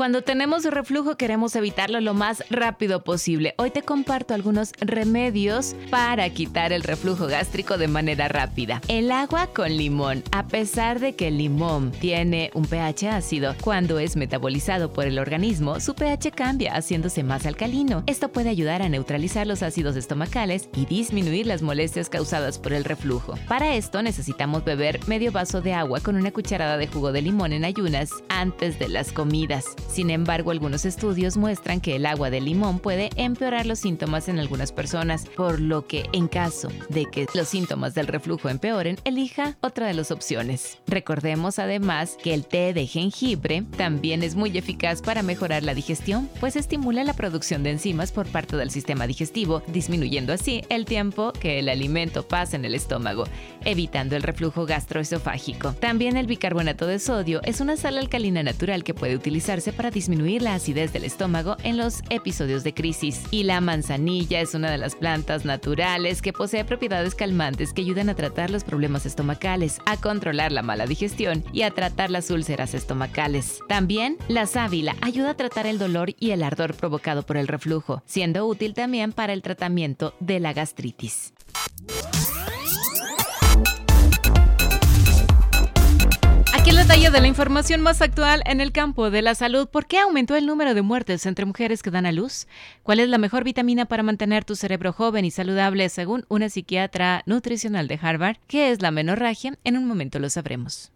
Cuando tenemos reflujo queremos evitarlo lo más rápido posible. Hoy te comparto algunos remedios para quitar el reflujo gástrico de manera rápida. El agua con limón. A pesar de que el limón tiene un pH ácido, cuando es metabolizado por el organismo, su pH cambia haciéndose más alcalino. Esto puede ayudar a neutralizar los ácidos estomacales y disminuir las molestias causadas por el reflujo. Para esto necesitamos beber medio vaso de agua con una cucharada de jugo de limón en ayunas antes de las comidas. Sin embargo, algunos estudios muestran que el agua de limón puede empeorar los síntomas en algunas personas, por lo que en caso de que los síntomas del reflujo empeoren, elija otra de las opciones. Recordemos además que el té de jengibre también es muy eficaz para mejorar la digestión, pues estimula la producción de enzimas por parte del sistema digestivo, disminuyendo así el tiempo que el alimento pasa en el estómago, evitando el reflujo gastroesofágico. También el bicarbonato de sodio es una sal alcalina natural que puede utilizarse para disminuir la acidez del estómago en los episodios de crisis. Y la manzanilla es una de las plantas naturales que posee propiedades calmantes que ayudan a tratar los problemas estomacales, a controlar la mala digestión y a tratar las úlceras estomacales. También la sábila ayuda a tratar el dolor y el ardor provocado por el reflujo, siendo útil también para el tratamiento de la gastritis. De la información más actual en el campo de la salud. ¿Por qué aumentó el número de muertes entre mujeres que dan a luz? ¿Cuál es la mejor vitamina para mantener tu cerebro joven y saludable según una psiquiatra nutricional de Harvard? ¿Qué es la menorragia? En un momento lo sabremos.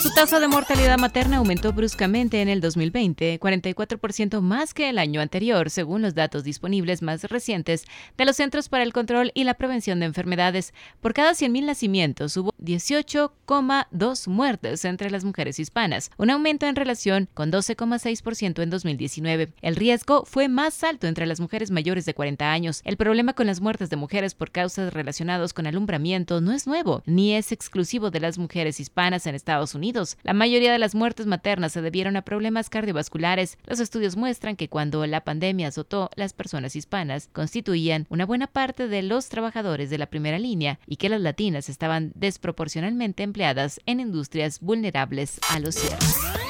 Su tasa de mortalidad materna aumentó bruscamente en el 2020, 44% más que el año anterior, según los datos disponibles más recientes de los Centros para el Control y la Prevención de Enfermedades. Por cada 100.000 nacimientos hubo 18,2 muertes entre las mujeres hispanas, un aumento en relación con 12,6% en 2019. El riesgo fue más alto entre las mujeres mayores de 40 años. El problema con las muertes de mujeres por causas relacionadas con alumbramiento no es nuevo, ni es exclusivo de las mujeres hispanas en Estados Unidos la mayoría de las muertes maternas se debieron a problemas cardiovasculares. Los estudios muestran que cuando la pandemia azotó, las personas hispanas constituían una buena parte de los trabajadores de la primera línea y que las latinas estaban desproporcionalmente empleadas en industrias vulnerables a los cierres.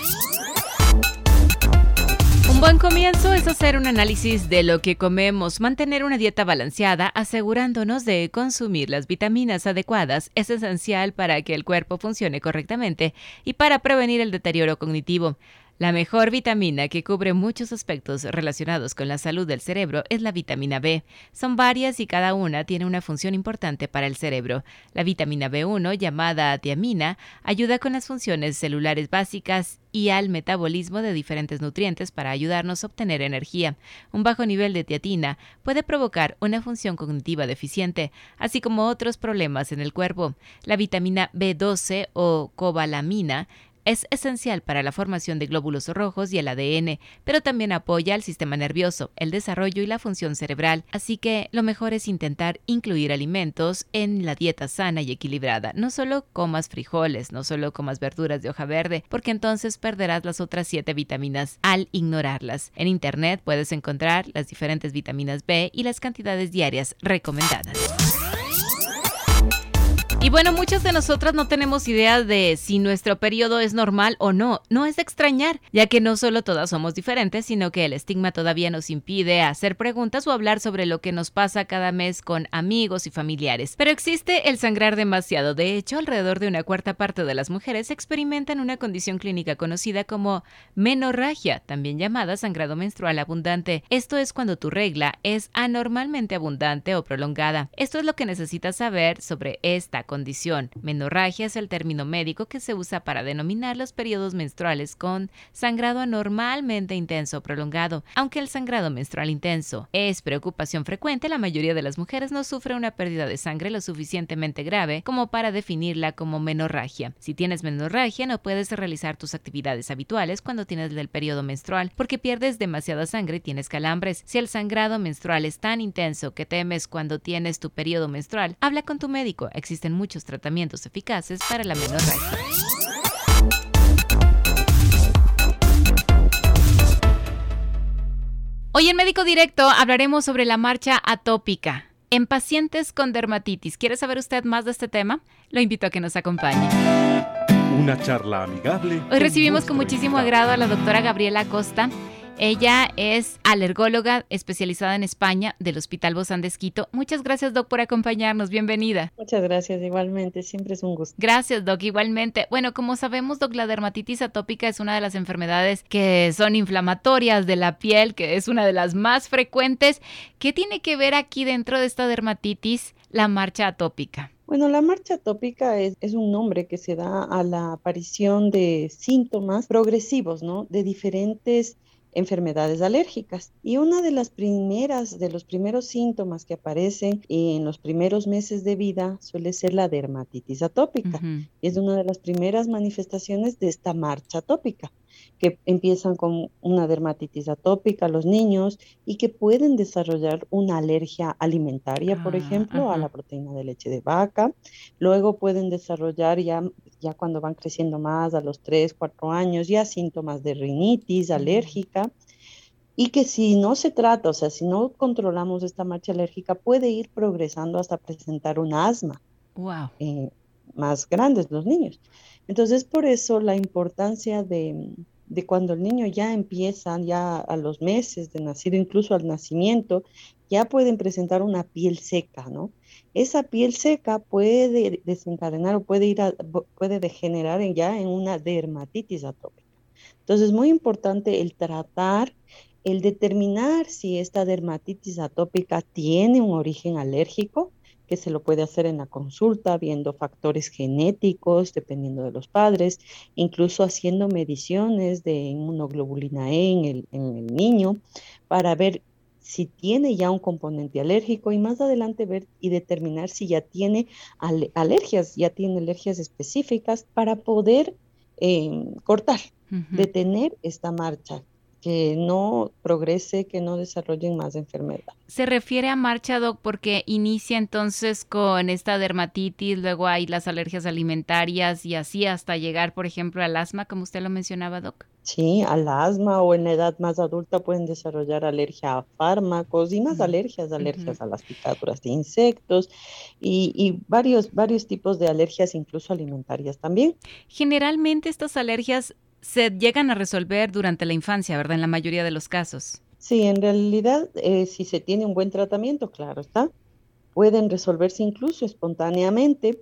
Buen comienzo es hacer un análisis de lo que comemos, mantener una dieta balanceada, asegurándonos de consumir las vitaminas adecuadas es esencial para que el cuerpo funcione correctamente y para prevenir el deterioro cognitivo. La mejor vitamina que cubre muchos aspectos relacionados con la salud del cerebro es la vitamina B. Son varias y cada una tiene una función importante para el cerebro. La vitamina B1, llamada tiamina, ayuda con las funciones celulares básicas y al metabolismo de diferentes nutrientes para ayudarnos a obtener energía. Un bajo nivel de tiatina puede provocar una función cognitiva deficiente, así como otros problemas en el cuerpo. La vitamina B12 o cobalamina es esencial para la formación de glóbulos rojos y el ADN, pero también apoya al sistema nervioso, el desarrollo y la función cerebral, así que lo mejor es intentar incluir alimentos en la dieta sana y equilibrada. No solo comas frijoles, no solo comas verduras de hoja verde, porque entonces perderás las otras siete vitaminas al ignorarlas. En Internet puedes encontrar las diferentes vitaminas B y las cantidades diarias recomendadas. Y bueno, muchas de nosotras no tenemos idea de si nuestro periodo es normal o no. No es de extrañar, ya que no solo todas somos diferentes, sino que el estigma todavía nos impide hacer preguntas o hablar sobre lo que nos pasa cada mes con amigos y familiares. Pero existe el sangrar demasiado. De hecho, alrededor de una cuarta parte de las mujeres experimentan una condición clínica conocida como menorragia, también llamada sangrado menstrual abundante. Esto es cuando tu regla es anormalmente abundante o prolongada. Esto es lo que necesitas saber sobre esta condición. Menorragia es el término médico que se usa para denominar los periodos menstruales con sangrado anormalmente intenso o prolongado. Aunque el sangrado menstrual intenso es preocupación frecuente, la mayoría de las mujeres no sufre una pérdida de sangre lo suficientemente grave como para definirla como menorragia. Si tienes menorragia, no puedes realizar tus actividades habituales cuando tienes el periodo menstrual porque pierdes demasiada sangre y tienes calambres. Si el sangrado menstrual es tan intenso que temes cuando tienes tu periodo menstrual, habla con tu médico. Existen muchos tratamientos eficaces para la menorragia. Hoy en Médico Directo hablaremos sobre la marcha atópica en pacientes con dermatitis. ¿Quiere saber usted más de este tema? Lo invito a que nos acompañe. Una charla amigable. Hoy recibimos con muchísimo agrado a la doctora Gabriela Costa. Ella es alergóloga especializada en España del Hospital Bozán de Esquito. Muchas gracias, Doc, por acompañarnos. Bienvenida. Muchas gracias, igualmente. Siempre es un gusto. Gracias, Doc, igualmente. Bueno, como sabemos, Doc, la dermatitis atópica es una de las enfermedades que son inflamatorias de la piel, que es una de las más frecuentes. ¿Qué tiene que ver aquí dentro de esta dermatitis la marcha atópica? Bueno, la marcha atópica es, es, un nombre que se da a la aparición de síntomas progresivos, ¿no? De diferentes enfermedades alérgicas. Y una de las primeras, de los primeros síntomas que aparecen en los primeros meses de vida suele ser la dermatitis atópica. y Es una de las primeras manifestaciones de esta marcha atópica que empiezan con una dermatitis atópica los niños y que pueden desarrollar una alergia alimentaria, por ah, ejemplo, a la proteína de leche de vaca. Luego pueden desarrollar ya, ya cuando van creciendo más, a los 3, 4 años, ya síntomas de rinitis alérgica. Y que si no se trata, o sea, si no controlamos esta marcha alérgica, puede ir progresando hasta presentar un asma. Wow. Eh, más grandes los niños. Entonces, por eso la importancia de, de cuando el niño ya empieza, ya a los meses de nacido, incluso al nacimiento, ya pueden presentar una piel seca, ¿no? Esa piel seca puede desencadenar o puede ir a, puede degenerar en ya en una dermatitis atópica. Entonces es muy importante el tratar, el determinar si esta dermatitis atópica tiene un origen alérgico, que se lo puede hacer en la consulta, viendo factores genéticos, dependiendo de los padres, incluso haciendo mediciones de inmunoglobulina E en el, en el niño para ver si tiene ya un componente alérgico y más adelante ver y determinar si ya tiene alergias, ya tiene alergias específicas para poder eh, cortar, detener esta marcha que no progrese, que no desarrollen más enfermedad. Se refiere a marcha, Doc, porque inicia entonces con esta dermatitis, luego hay las alergias alimentarias y así hasta llegar, por ejemplo, al asma, como usted lo mencionaba, Doc. Sí, al asma o en la edad más adulta pueden desarrollar alergia a fármacos y más alergias, alergias a las picaduras de insectos y, y, varios, varios tipos de alergias, incluso alimentarias también. Generalmente estas alergias se llegan a resolver durante la infancia, ¿verdad? En la mayoría de los casos. Sí, en realidad, eh, si se tiene un buen tratamiento, claro está, pueden resolverse incluso espontáneamente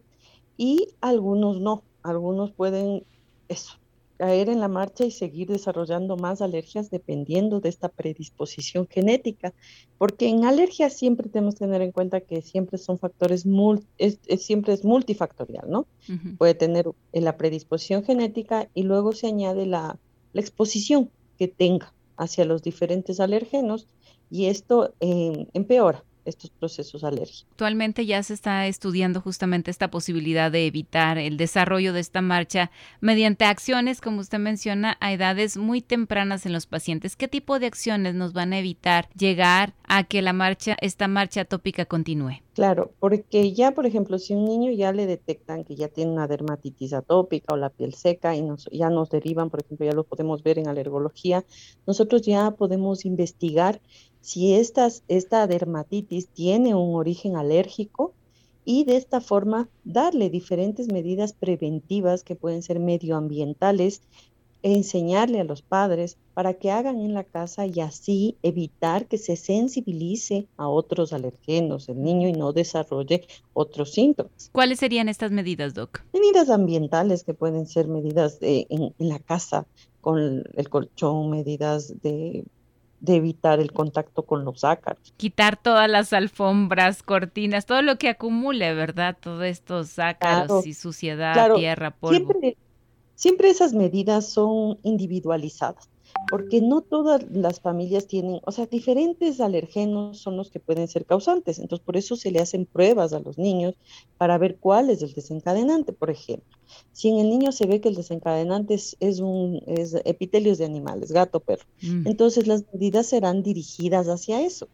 y algunos no, algunos pueden eso, caer en la marcha y seguir desarrollando más alergias dependiendo de esta predisposición genética, porque en alergias siempre tenemos que tener en cuenta que siempre son factores, siempre es multifactorial, ¿no? Puede tener la predisposición genética y luego se añade la, exposición que tenga hacia los diferentes alérgenos y esto eh, empeora estos procesos alérgicos. Actualmente ya se está estudiando justamente esta posibilidad de evitar el desarrollo de esta marcha mediante acciones, como usted menciona, a edades muy tempranas en los pacientes. ¿Qué tipo de acciones nos van a evitar llegar a que la marcha, esta marcha atópica continúe? Claro, porque ya, por ejemplo, si un niño ya le detectan que ya tiene una dermatitis atópica o la piel seca y nos, ya nos derivan, por ejemplo, ya lo podemos ver en alergología, nosotros ya podemos investigar si esta dermatitis tiene un origen alérgico y de esta forma darle diferentes medidas preventivas que pueden ser medioambientales, enseñarle a los padres para que hagan en la casa y así evitar que se sensibilice a otros alergenos el niño y no desarrolle otros síntomas. ¿Cuáles serían estas medidas, Doc? Medidas ambientales que pueden ser medidas en la casa con el colchón, medidas de de evitar el contacto con los ácaros. Quitar todas las alfombras, cortinas, todo lo que acumule, ¿verdad? Todos estos ácaros y suciedad, tierra, polvo. Siempre, siempre esas medidas son individualizadas porque no todas las familias tienen, o sea, diferentes alergenos son los que pueden ser causantes. Entonces, por eso se le hacen pruebas a los niños para ver cuál es el desencadenante, por ejemplo. Si en el niño se ve que el desencadenante es, un es epitelios de animales, gato, perro, mm. entonces las medidas serán dirigidas hacia eso.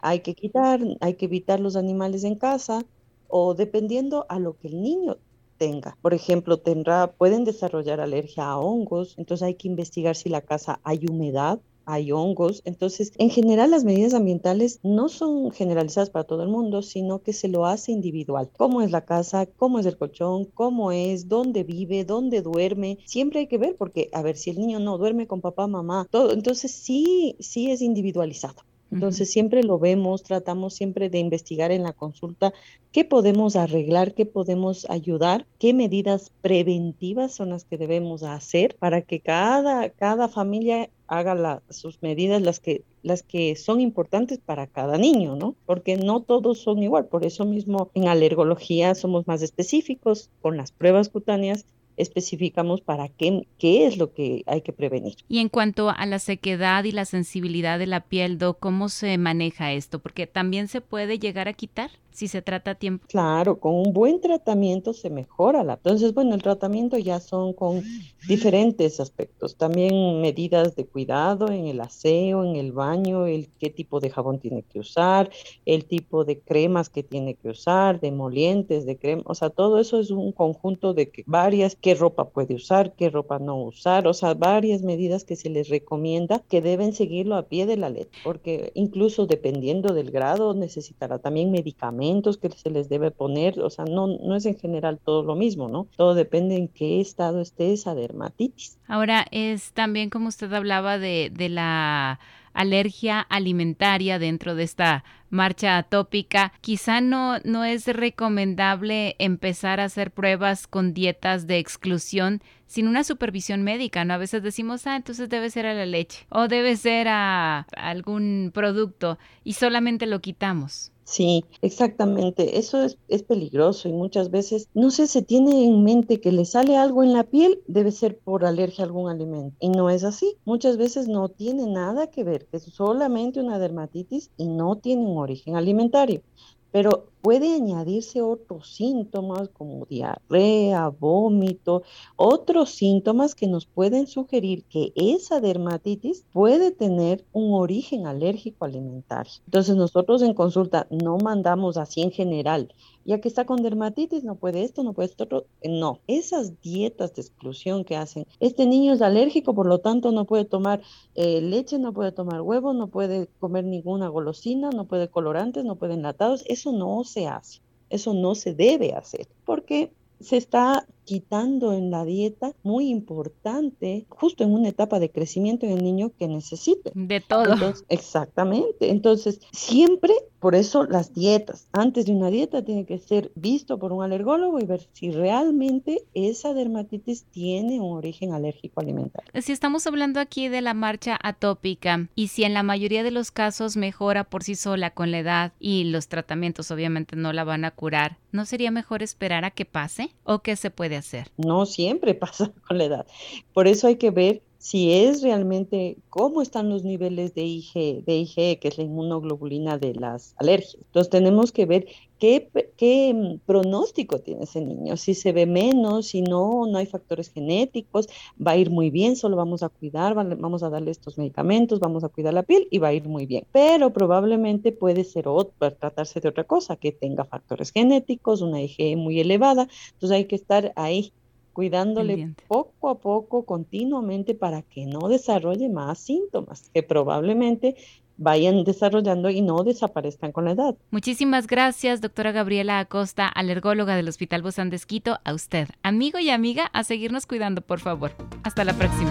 Hay que quitar, hay que evitar los animales en casa o dependiendo a lo que el niño tenga. Por ejemplo, tendrá, pueden desarrollar alergia a hongos, entonces hay que investigar si la casa hay humedad, hay hongos. Entonces, en general, las medidas ambientales no son generalizadas para todo el mundo, sino que se lo hace individual. ¿Cómo es la casa? ¿Cómo es el colchón? ¿Cómo es? ¿Dónde vive? ¿Dónde duerme? Siempre hay que ver porque, a ver, si el niño no duerme con papá, mamá, todo, entonces sí, sí es individualizado. Entonces siempre lo vemos, tratamos siempre de investigar en la consulta qué podemos arreglar, qué podemos ayudar, qué medidas preventivas son las que debemos hacer para que cada, cada familia haga sus medidas, las que, las que son importantes para cada niño, ¿no? Porque no todos son igual. Por eso mismo en alergología somos más específicos con las pruebas cutáneas especificamos para qué, qué es lo que hay que prevenir. Y en cuanto a la sequedad y la sensibilidad de la piel, ¿cómo se maneja esto? Porque también se puede llegar a quitar si se trata a tiempo. Claro, con un buen tratamiento se mejora la. Entonces, bueno, el tratamiento ya son con diferentes aspectos. También medidas de cuidado en el aseo, en el baño, el qué tipo de jabón tiene que usar, el tipo de cremas que tiene que usar, de molientes, de crema, o sea, todo eso es un conjunto de que varias, qué ropa puede usar, qué ropa no usar, o sea, varias medidas que se les recomienda que deben seguirlo a pie de la letra, porque incluso dependiendo del grado necesitará también medicamentos que se les debe poner, o sea, no, no es en general todo lo mismo, ¿no? Todo depende en qué estado esté esa dermatitis. Ahora, es también como usted hablaba de, de la alergia alimentaria dentro de esta marcha atópica, quizá no, no es recomendable empezar a hacer pruebas con dietas de exclusión sin una supervisión médica, ¿no? A veces decimos, ah, entonces debe ser a la leche o debe ser a algún producto y solamente lo quitamos. Sí, exactamente. Eso es, es, peligroso y muchas veces no sé, se tiene en mente que le sale algo en la piel, debe ser por alergia a algún alimento. Y no es así. Muchas veces no tiene nada que ver, es solamente una dermatitis y no tiene un origen alimentario. Pero puede añadirse otros síntomas como diarrea, vómito, otros síntomas que nos pueden sugerir que esa dermatitis puede tener un origen alérgico alimentario. Entonces nosotros en consulta no mandamos así en general, ya que está con dermatitis, no puede esto, no puede esto, No, esas dietas de exclusión que hacen, este niño es alérgico, por lo tanto no puede tomar eh, leche, no puede tomar huevo, no puede comer ninguna golosina, no puede colorantes, no puede enlatados, eso no se hace. Eso no se debe hacer porque se está quitando en la dieta muy importante, justo en una etapa de crecimiento en el niño que necesite. De todo. exactamente. Entonces, siempre, por eso las dietas, antes de una dieta tiene que ser visto por un alergólogo y ver si realmente esa dermatitis tiene un origen alérgico alimentario. Si estamos hablando aquí de la marcha atópica y si en la mayoría de los casos mejora por sí sola con la edad y los tratamientos obviamente no la van a curar, ¿no sería mejor esperar a que pase o que se puede hacer? No siempre pasa con la edad. Por eso hay que ver si es realmente cómo están los niveles de IG, de IgE, que es la inmunoglobulina de las alergias. Entonces tenemos que ver qué, qué mm, pronóstico tiene ese niño, si se ve menos, si no, no hay factores genéticos, va a ir muy bien, solo vamos a cuidar, vamos a darle estos medicamentos, vamos a cuidar la piel y va a ir muy bien. Pero probablemente puede ser otro, tratarse de otra cosa, que tenga factores genéticos, una IgE muy elevada, entonces hay que estar ahí cuidándole poco a poco, continuamente, para que no desarrolle más síntomas que probablemente vayan desarrollando y no desaparezcan con la edad. Muchísimas gracias, doctora Gabriela Acosta, alergóloga del Hospital Bozán de Esquito. A usted, amigo y amiga, a seguirnos cuidando, por favor. Hasta la próxima.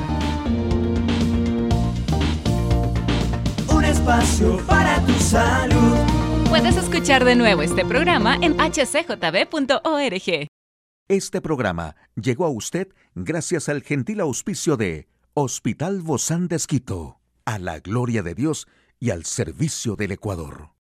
Un espacio para tu salud. Puedes escuchar de nuevo este programa en hcjb.org. Este programa llegó a usted gracias al gentil auspicio de Hospital Bozán de Esquito a la gloria de Dios y al servicio del Ecuador.